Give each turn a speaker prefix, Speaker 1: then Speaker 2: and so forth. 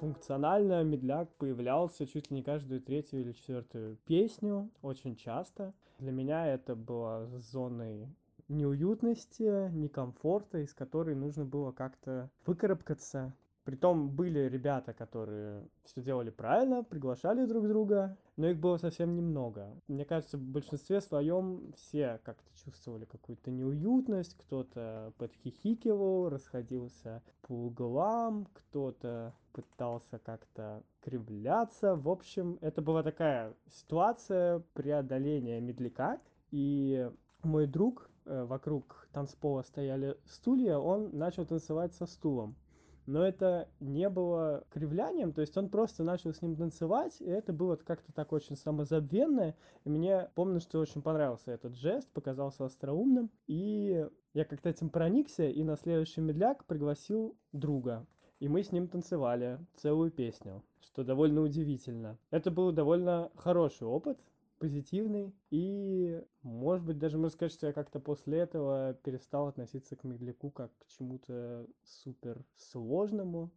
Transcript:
Speaker 1: Функционально медляк появлялся чуть ли не каждую третью или четвертую песню, очень часто. Для меня это было зоной неуютности, некомфорта, из которой нужно было как-то выкарабкаться. Притом были ребята, которые все делали правильно, приглашали друг друга, но их было совсем немного. Мне кажется, в большинстве своем все как-то чувствовали какую-то неуютность, кто-то подхихикивал, расходился по углам, кто-то пытался как-то кривляться. В общем, это была такая ситуация преодоления медляка, и мой друг, э, вокруг танцпола стояли стулья, он начал танцевать со стулом но это не было кривлянием, то есть он просто начал с ним танцевать, и это было как-то так очень самозабвенное, и мне помню, что очень понравился этот жест, показался остроумным, и я как-то этим проникся, и на следующий медляк пригласил друга, и мы с ним танцевали целую песню, что довольно удивительно. Это был довольно хороший опыт, позитивный. И, может быть, даже можно сказать, что я как-то после этого перестал относиться к медляку как к чему-то супер сложному.